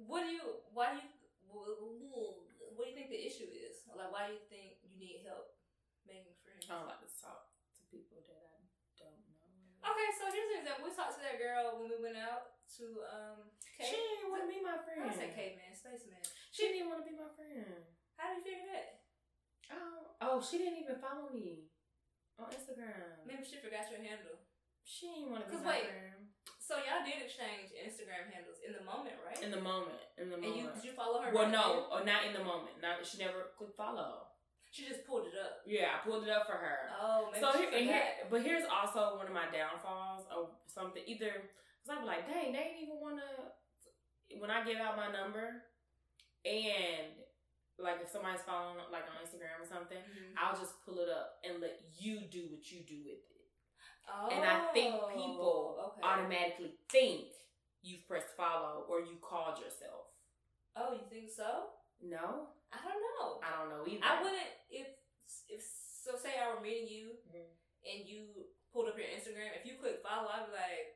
What do you? Why do you? What do you think the issue is? Like, why do you think you need help making friends?
I don't like to talk to people that I don't know.
Okay, so here's an example. We talked to that girl when we went out to um.
She didn't want to be my friend.
I said caveman, spaceman.
She didn't even want to be my friend.
How do you figure that?
Oh, oh, she didn't even follow me on Instagram.
Maybe she forgot your handle.
She didn't want to be
'Cause
my
wait.
friend.
So y'all did exchange Instagram handles in the moment, right?
In the moment. In the
and you
moment.
did you follow her?
well,
right
no, or not in the moment. Not she never clicked follow.
She just pulled it up.
Yeah, I pulled it up for her.
Oh, maybe
so
she
here, here, but here's also one of my downfalls or something. Either because I'm like, dang, they didn't even want to. When I give out my number, and like if somebody's following like on Instagram or something,
Mhm.
I'll just pull it up and let you do what you do with it.
Oh,
And I think people
okay.
automatically think you've pressed follow or you called yourself.
Oh, you think so?
No,
I don't know.
I don't know either.
I wouldn't if if so. Say I were meeting you
Mhm.
and you pulled up your Instagram. If you click follow, I'd be like,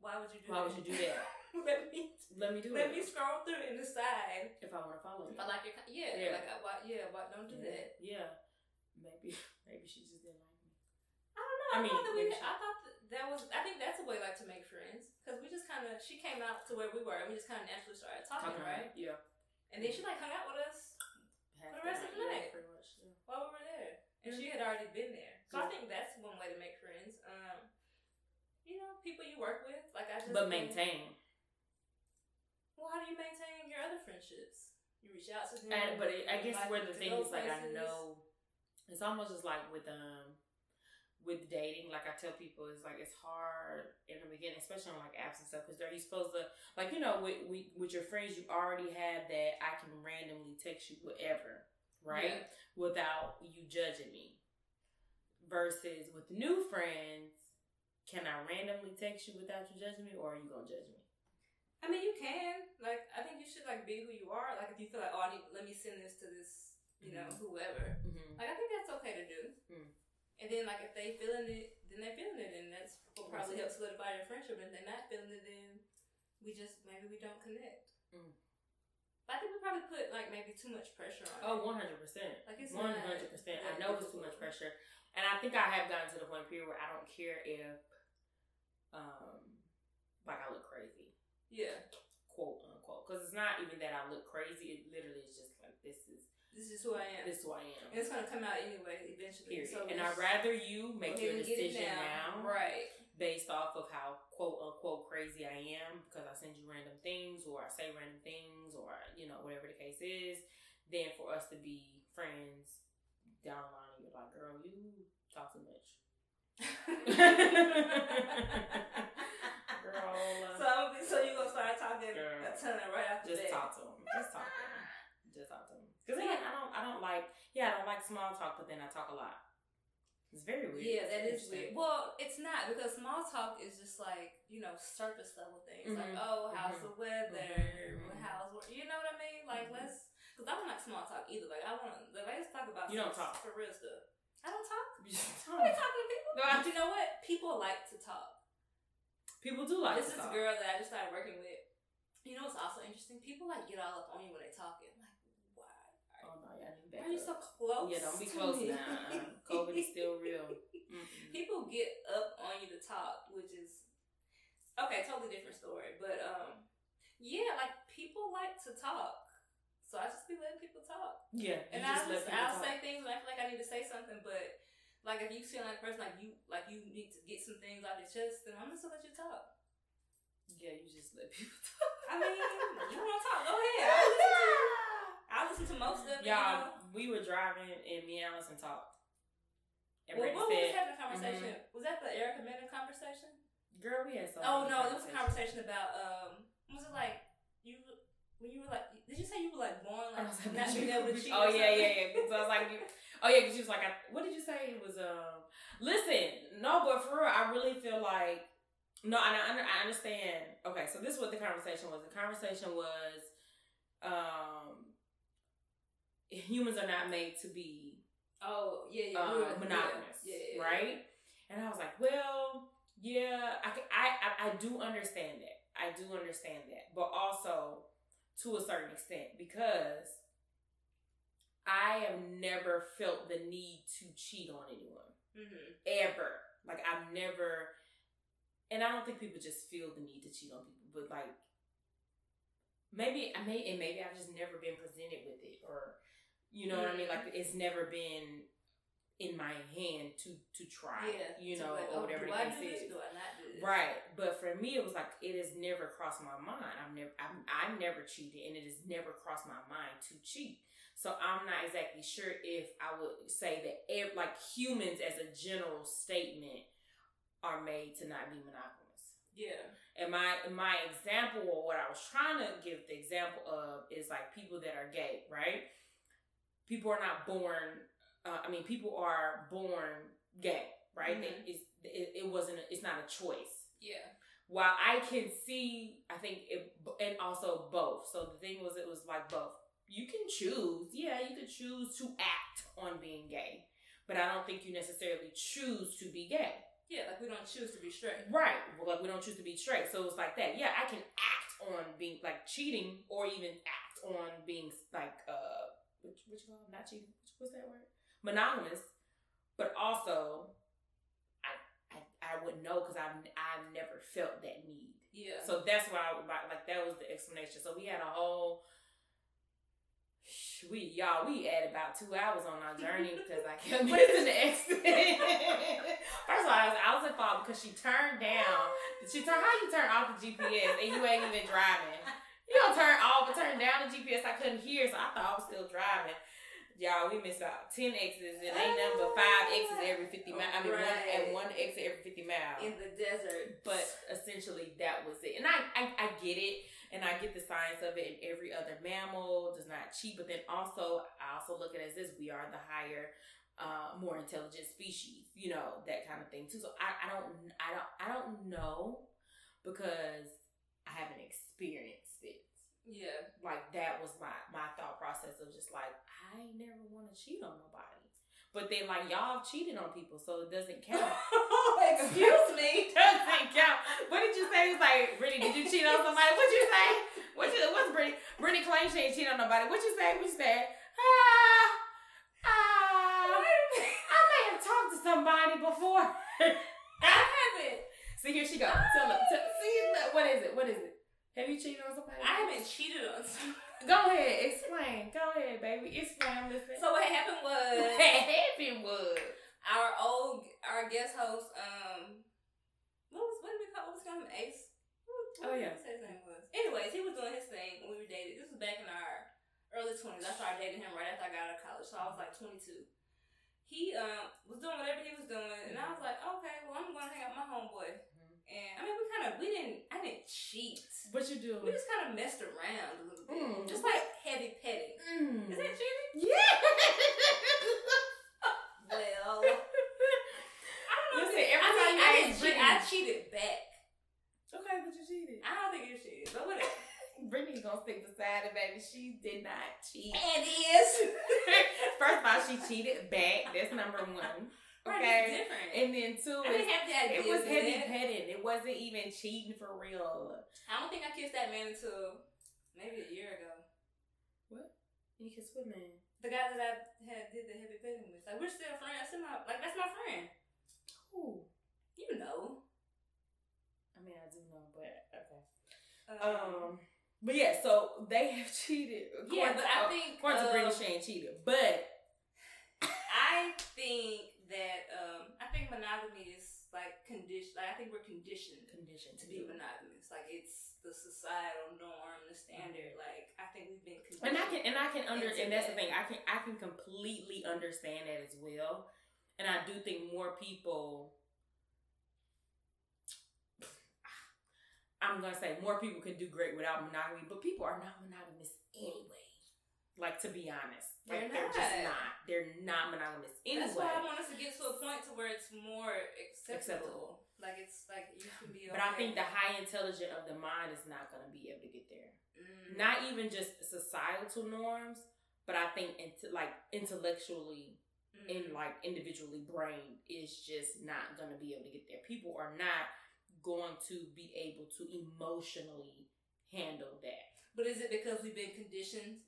why would you do that?
Why
that?
would you do that? *laughs*
let me
Let me do
let
it
me scroll through and decide.
if I want to follow you.
If I like your yeah,
Yeah.
like I, why, yeah, why don't do that?
Yeah, maybe *laughs* maybe she just didn't.
I.
I
I,
mean,
thought that we. I thought that, that was. I think that's a way like to make friends because we just kind of. She came out to where we were and we just kind of naturally started talking,
Talking
right?
Yeah.
And then she like hung out with us
Half
For the rest of the night.
Pretty much. Yeah.
while we were there, and
Yeah.
she had already been there. So I think that's one way to make friends. Um, you know, people you work with, like I just.
But
been-
maintain.
Well, how do you maintain your other friendships? You reach out to them.
And but it, I guess where the thing
go
is like I know it's almost just like with um with dating, like I tell people, it's like it's hard in the beginning, especially on like apps and stuff, because they're you supposed to like you know with with, with your friends you already have that I can randomly text you whatever, right?
Yeah.
Without you judging me. Versus with new friends, can I randomly text you without you judging me, or are you gonna judge me?
I mean, you can. Like, I think you should like be who you are. Like, if you feel like, oh, I need, let me send this to this, you know,
Mhm.
whoever.
Mm-hmm.
Like, I think that's okay to do.
Mm.
And then, like, if they feeling it, then they're feeling it, and that's will probably help solidify your friendship. And if they're not feeling it, then we just maybe we don't connect.
Mm.
But I think we probably put like maybe too much pressure on.
Oh, 100 percent.
Like it's
One hundred percent. I know it's too much pressure, and I think I have gotten to the point period where I don't care if, um, like I look crazy,
Yeah,
quote unquote, because it's not even that I look crazy. It literally is just this is
who I am.
this is who I am.
and it's gonna come out anyway eventually.
Period.
So
and I'd rather you make your
ahead and get it
decision now,
right?
based off of how quote unquote crazy I am because I send you random things or I say random things or you know whatever the case is, than for us to be friends down the line, you're like, girl, you talk too much. *laughs* girl, uh,
so so you gonna start talking
Girl.
a ton right after
just
that.
talk to him. Just talk to him. *laughs* Just talk him. Because I don't, I don't like, yeah, I don't like small talk, but then I talk a lot. It's very weird.
Yeah, that
It's
weird. Well, it's not because small talk is just like you know surface level things like
Mhm.
oh how's the weather,
Mhm.
how's work, you know what I mean? Like
Mhm.
let's because I don't like small talk either. Like I want like let's talk about
You don't talk.
for real stuff. I don't talk.
You just
I
talk.
talking to people.
No, I-
but you know what? People like to talk.
People do like
this is a girl that I just started working with. You know what's also interesting? People like get all up on you when they talking. Like why?
Oh no, y'all need to
Why
back
are you so close?
Yeah, don't be close
me?
now. *laughs* COVID is still real. Mm-mm.
people get up on you to talk, which is okay, totally different story. But um, yeah, like people like to talk, so I just be letting people talk,
Yeah,
and I just I'll say things when I feel like I need to say something, but. Like if you feel like a person like you like you need to get some things off your chest, then I'm just gonna let you talk.
Yeah, you just let people talk. *laughs*
I mean, you wanna talk, go ahead. I'll listen to, I'll listen to most of it. You know?
Y'all, we were driving and me and Allison talked. And
Well, what was
said,
having a conversation? Was that the Erica Mena conversation?
"Girl, we had so."
Oh no, it was a conversation about um. Was it like you when you were like? Did you say you were like born like
was like,
not *laughs* being able to *laughs* cheat?
Oh yeah, yeah, yeah. Because I was like, you- oh yeah, because she was like, I, what did you say? It was um. Listen, no, but for real, I really feel like no, and I, under- I understand. Okay, so this is what the conversation was. The conversation was, um, humans are not made to be
Oh yeah, yeah. we
monogamous,
Yeah, yeah,
right? And I was like, well, yeah, I, I, I, do understand that. I do understand that, but also to a certain extent because I have never felt the need to cheat on anyone
Mhm.
ever. Like I've never, and I don't think people just feel the need to cheat on people, but like maybe I may, and maybe I've just never been presented with it, or you know what I mean. Like mm-hmm. it's never been in my hand to to try,
Yeah,
you know,
like,
or
oh,
whatever
do
the case
do this?
is.
Do I not do this?
Right, but for me, it was like it has never crossed my mind. I've never, I've, I've never cheated, and it has never crossed my mind to cheat. So I'm not exactly sure if I would say that, ev- like humans, as a general statement, are made to not be monogamous.
Yeah.
And my my example, or what I was trying to give the example of, is like people that are gay, right? People are not born. Uh, I mean, people are born gay, right?
Mhm.
They, it's, it, it wasn't. A, it's not a choice
Yeah.
while I can see, I think it, and also both. So the thing was, it was like both. You can choose, yeah, you could choose to act on being gay, but I don't think you necessarily choose to be gay.
Yeah. Like we don't choose to be straight.
Right. Well, like we don't choose to be straight. So it's like that. Yeah, I can act on being like cheating or even act on being like, uh, which, which you call? Not cheating. What's that word? Monogamous. But also, I, I, I wouldn't know because I've, I've never felt that need.
Yeah.
So that's why, I, like, like that was the explanation. So we had a whole, we y'all, we had about two hours on our journey *laughs* because I kept missing the exit. *laughs* First of all, I was, I was at fault because she turned down. She turned. How you turn off the GPS and you ain't even driving? You don't turn off turn down the GPS. I couldn't hear, so I thought I was still driving. Y'all, we missed out ten exits and ain't nothing but five exits every fifty miles. I mean, one and one exit every fifty miles
in the desert.
but essentially that was it. And I, I, I get it, and I get the science of it. And every other mammal does not cheat, but then also I also look at it as this: we are the higher, uh, more intelligent species. You know that kind of thing too. So I, I don't, I don't, I don't know because I haven't experienced it.
yeah.
Like that was my my thought process of just like I never want to cheat on nobody. But then like y'all have cheated on people, so it doesn't count. *laughs*
Excuse me. *laughs*
doesn't count. What did you say? It was like, Brittany, did you cheat on somebody? What'd you say? What you, what's Brittany? Brittany claims she ain't cheated on nobody. What'd you say? What you say? Ah, ah, I may have talked to somebody before. *laughs* See, here she goes. Tell her. Tell, see, what is it? What is it? Have you cheated on somebody?
I haven't cheated on someone.
Go ahead, explain. Go ahead, baby. Explain. I'm listening.
So what happened was *laughs*
what happened was.
our old our guest host um what was what did we call what was going to Ace.
Oh, yeah.
His name was. Anyways, he was doing his thing when we were dating. This was back in our early twenties. I started dating him right after I got out of college, so I was like twenty two. He um was doing whatever he was doing, and I was like, okay, well I'm going to hang out with my homeboy. And I mean, we kind of we didn't I didn't cheat.
What you do?
We just kind of messed around a little bit,
Mm.
just like heavy petting.
Mm.
Is that cheating?
Yeah. *laughs*
Well, I don't know.
Listen, every
I
time
mean, I,
ask
didn't cheat, I cheated back.
okay, but you cheated.
I don't think you cheated, but whatever. *laughs*
Brittany's gonna stick beside it, baby. She did not cheat.
and is. *laughs*
First of all, she cheated back. That's number one. Okay. And then two
I didn't have that.
it was heavy petting. It wasn't even cheating for real.
I don't think I kissed that man until maybe a year ago. What?
You kissed swim in.
The guy that I had did the heavy petting with, like we're still friends. Still my, like that's my friend.
Ooh.
You know.
I mean, I do know, but okay.
Um,
Um, but yeah, so they have *laughs* cheated.
yeah, but
to-
I think
according to
uh,
Brittany, she ain't cheated. But
I think that um, I think monogamy is like condition. Like I think we're conditioned
conditioned
to be monogamous. Like it's the societal norm, the standard. Mm-hmm. Like I think we've been conditioned.
and I can and I can under and that's the thing. I can I can completely understand that as well. And I do think more people *sighs* I'm gonna say more people can do great without monogamy, but people are not monogamous anyway. Like to be honest, like
They're
they're, just
not.
not. They're not monogamous anyway.
That's why I want us to get to a point to where it's more acceptable.
Acceptable.
Like it's like you can be.
But I think the high intelligent of the mind is not gonna be able to get there.
Mm.
Not even just societal norms, but I think into like intellectually
Mm.
and like individually brain is just not gonna be able to get there. People are not going to be able to emotionally handle that.
But is it because we've been conditioned
Mm.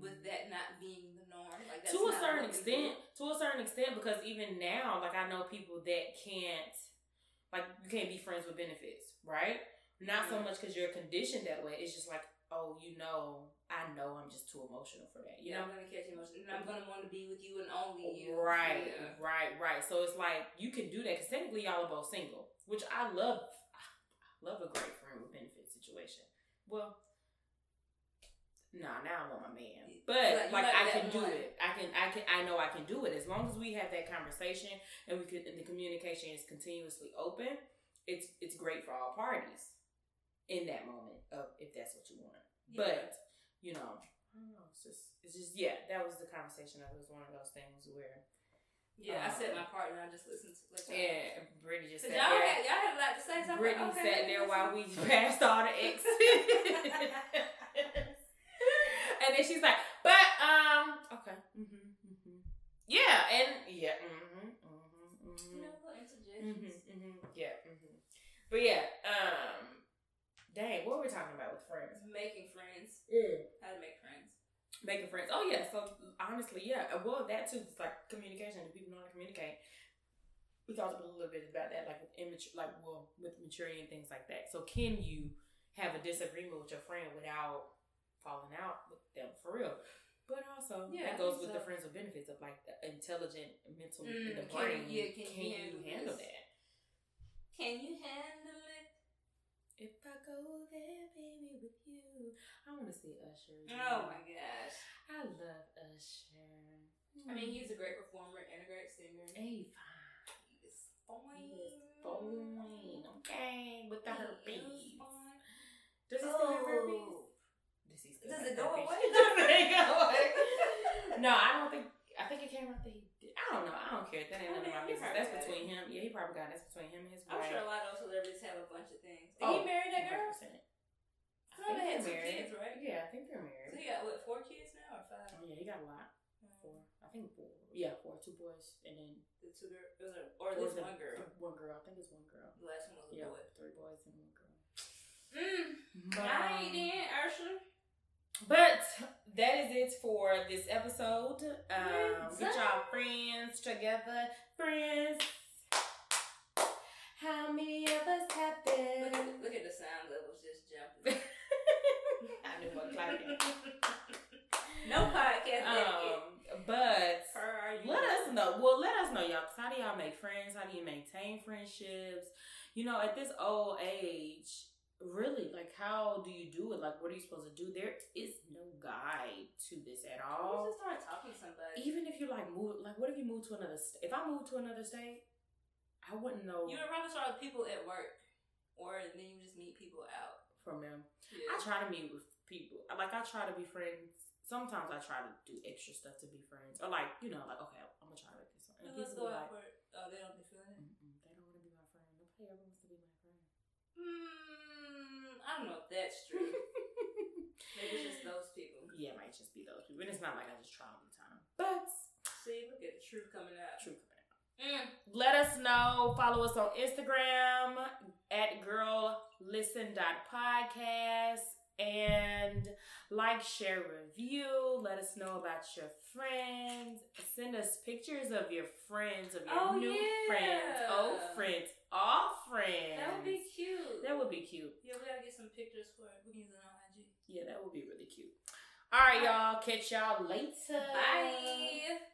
With that not being the norm? Like that's
to a certain extent,
do?
to a certain extent, because even now, like I know people that can't, like you can't be friends with benefits, right? Not so
Mhm.
much because you're conditioned that way. It's just like, oh, you know, I know I'm just too emotional for that. You
Yeah,
know,
I'm gonna catch emotion, and I'm gonna want to be with you and only you.
Right,
Yeah.
right, right. So it's like you can do that because technically y'all are both single, which I love. I love a great friend with benefit situation. Well, nah, now I want my man, but
like-
like I can do
one.
it. I can, I can, I know I can do it as long as we have that conversation and we can, and the communication is continuously open. It's it's great for all parties in that moment of if that's what you want. But you know, I don't know. It's just, it's just, yeah. That was the conversation. That was one of those things where,
yeah, I said um, my part, and I just listened to like
yeah, Brittany just sat
y'all
there.
had, y'all had a lot to say. So
Brittany
like, okay,
sat there while we *laughs* passed all the exes, *laughs* *laughs* and then she's like, "But um, okay, mm-hmm, mm-hmm. yeah, and yeah, mm-hmm, mm-hmm,
You
mm-hmm,
know, little interjections.
mm-hmm, mm-hmm, yeah, mm-hmm. But yeah, um, dang, what were we talking about with friends?
Making friends. How to make friends.
making friends. Oh yeah, so honestly, yeah. uh, Well, that too. It's like communication. Do people know how to communicate? We talked a little bit about that, like with immature, like well, with maturity and things like that. So can you have a disagreement with your friend without falling out with them for real? But also,
Yeah,
that goes with the friends with benefits of like the intelligent, mental,
Mm,
the
can
brain.
you- yeah, can
can
you handle
that?
Can you handle it?
If I go there, baby, with you, I want to see Usher.
Oh my gosh.
I love Usher.
I mean, he's a great performer and a great singer.
Hey, fine.
He's fine.
He is fine. Okay, with the
He
herpes.
is.
Does he still have?
Oh.
Does he still *laughs*
Does it go away?
Does it go away? no, I don't think. I think it came out that he did. I don't know. I don't care. That ain't none of my business. That's between him. Yeah, he probably got. it. That's between him and his Wife.
I'm sure a lot of those celebrities have a bunch of things. Did
Oh,
he marry that girl?
100%. I think
they had
they're
two
married.
kids, right?
Yeah, I think they're
So
married.
he got what, four kids now or five?
Oh, yeah, he got a lot. Four. I think four. Yeah, four. Two boys and then
The two girls, or at
or
least
the-
one girl.
One girl. I think it's one girl.
The last one was a
Yeah,
boy.
three boys and one girl.
Mm.
But,
I
um,
ain't in Ursula.
But that is it for this episode. Um,
Friends
get y'all friends together. Friends. How many of us have
Look
been?
at, look at the sound levels just jumping. *laughs*
I knew what clapping. *laughs*
no podcast. etiquette.
Um, but
Per are you?
Let us know. Well, let us know, y'all. 'cause how do y'all make friends? How do you maintain friendships? You know, at this old age, really, like, how do you do it? Like, what are you supposed to do? There is no guide to this at
You
all.
just start talking to somebody.
Even if you like move, like, what if you move to another? St- if I move to another state, I wouldn't know
You would rather start with people at work, or then you just meet people out.
from them.
Yeah.
I try to meet with people. Like I try to be friends. Sometimes I try to do extra stuff to be friends, or like you know, like okay, I'm gonna try to make this. And
Let's go out
like,
for. Oh, they don't be feeling it.
Mm-mm, they don't want to be my friend. Nobody ever wants to be my friend.
Hmm. I don't know if that's true. *laughs* Maybe it's just those people.
yeah, it might just be those people. And it's not like I just try all the time. But
See, look at the truth coming out.
true coming out.
Mm.
Let us know. Follow us on Instagram at girllisten.podcast and like, share, review. Let us know about your friends. Send us pictures of your friends, of your
Oh,
new
yeah.
friends, old friends, all friends.
That would be cute.
That would be cute.
Yeah, we gotta get some pictures for it. We can use it on IG.
Yeah, that would be really cute. All right, y'all. Catch y'all later.
Bye.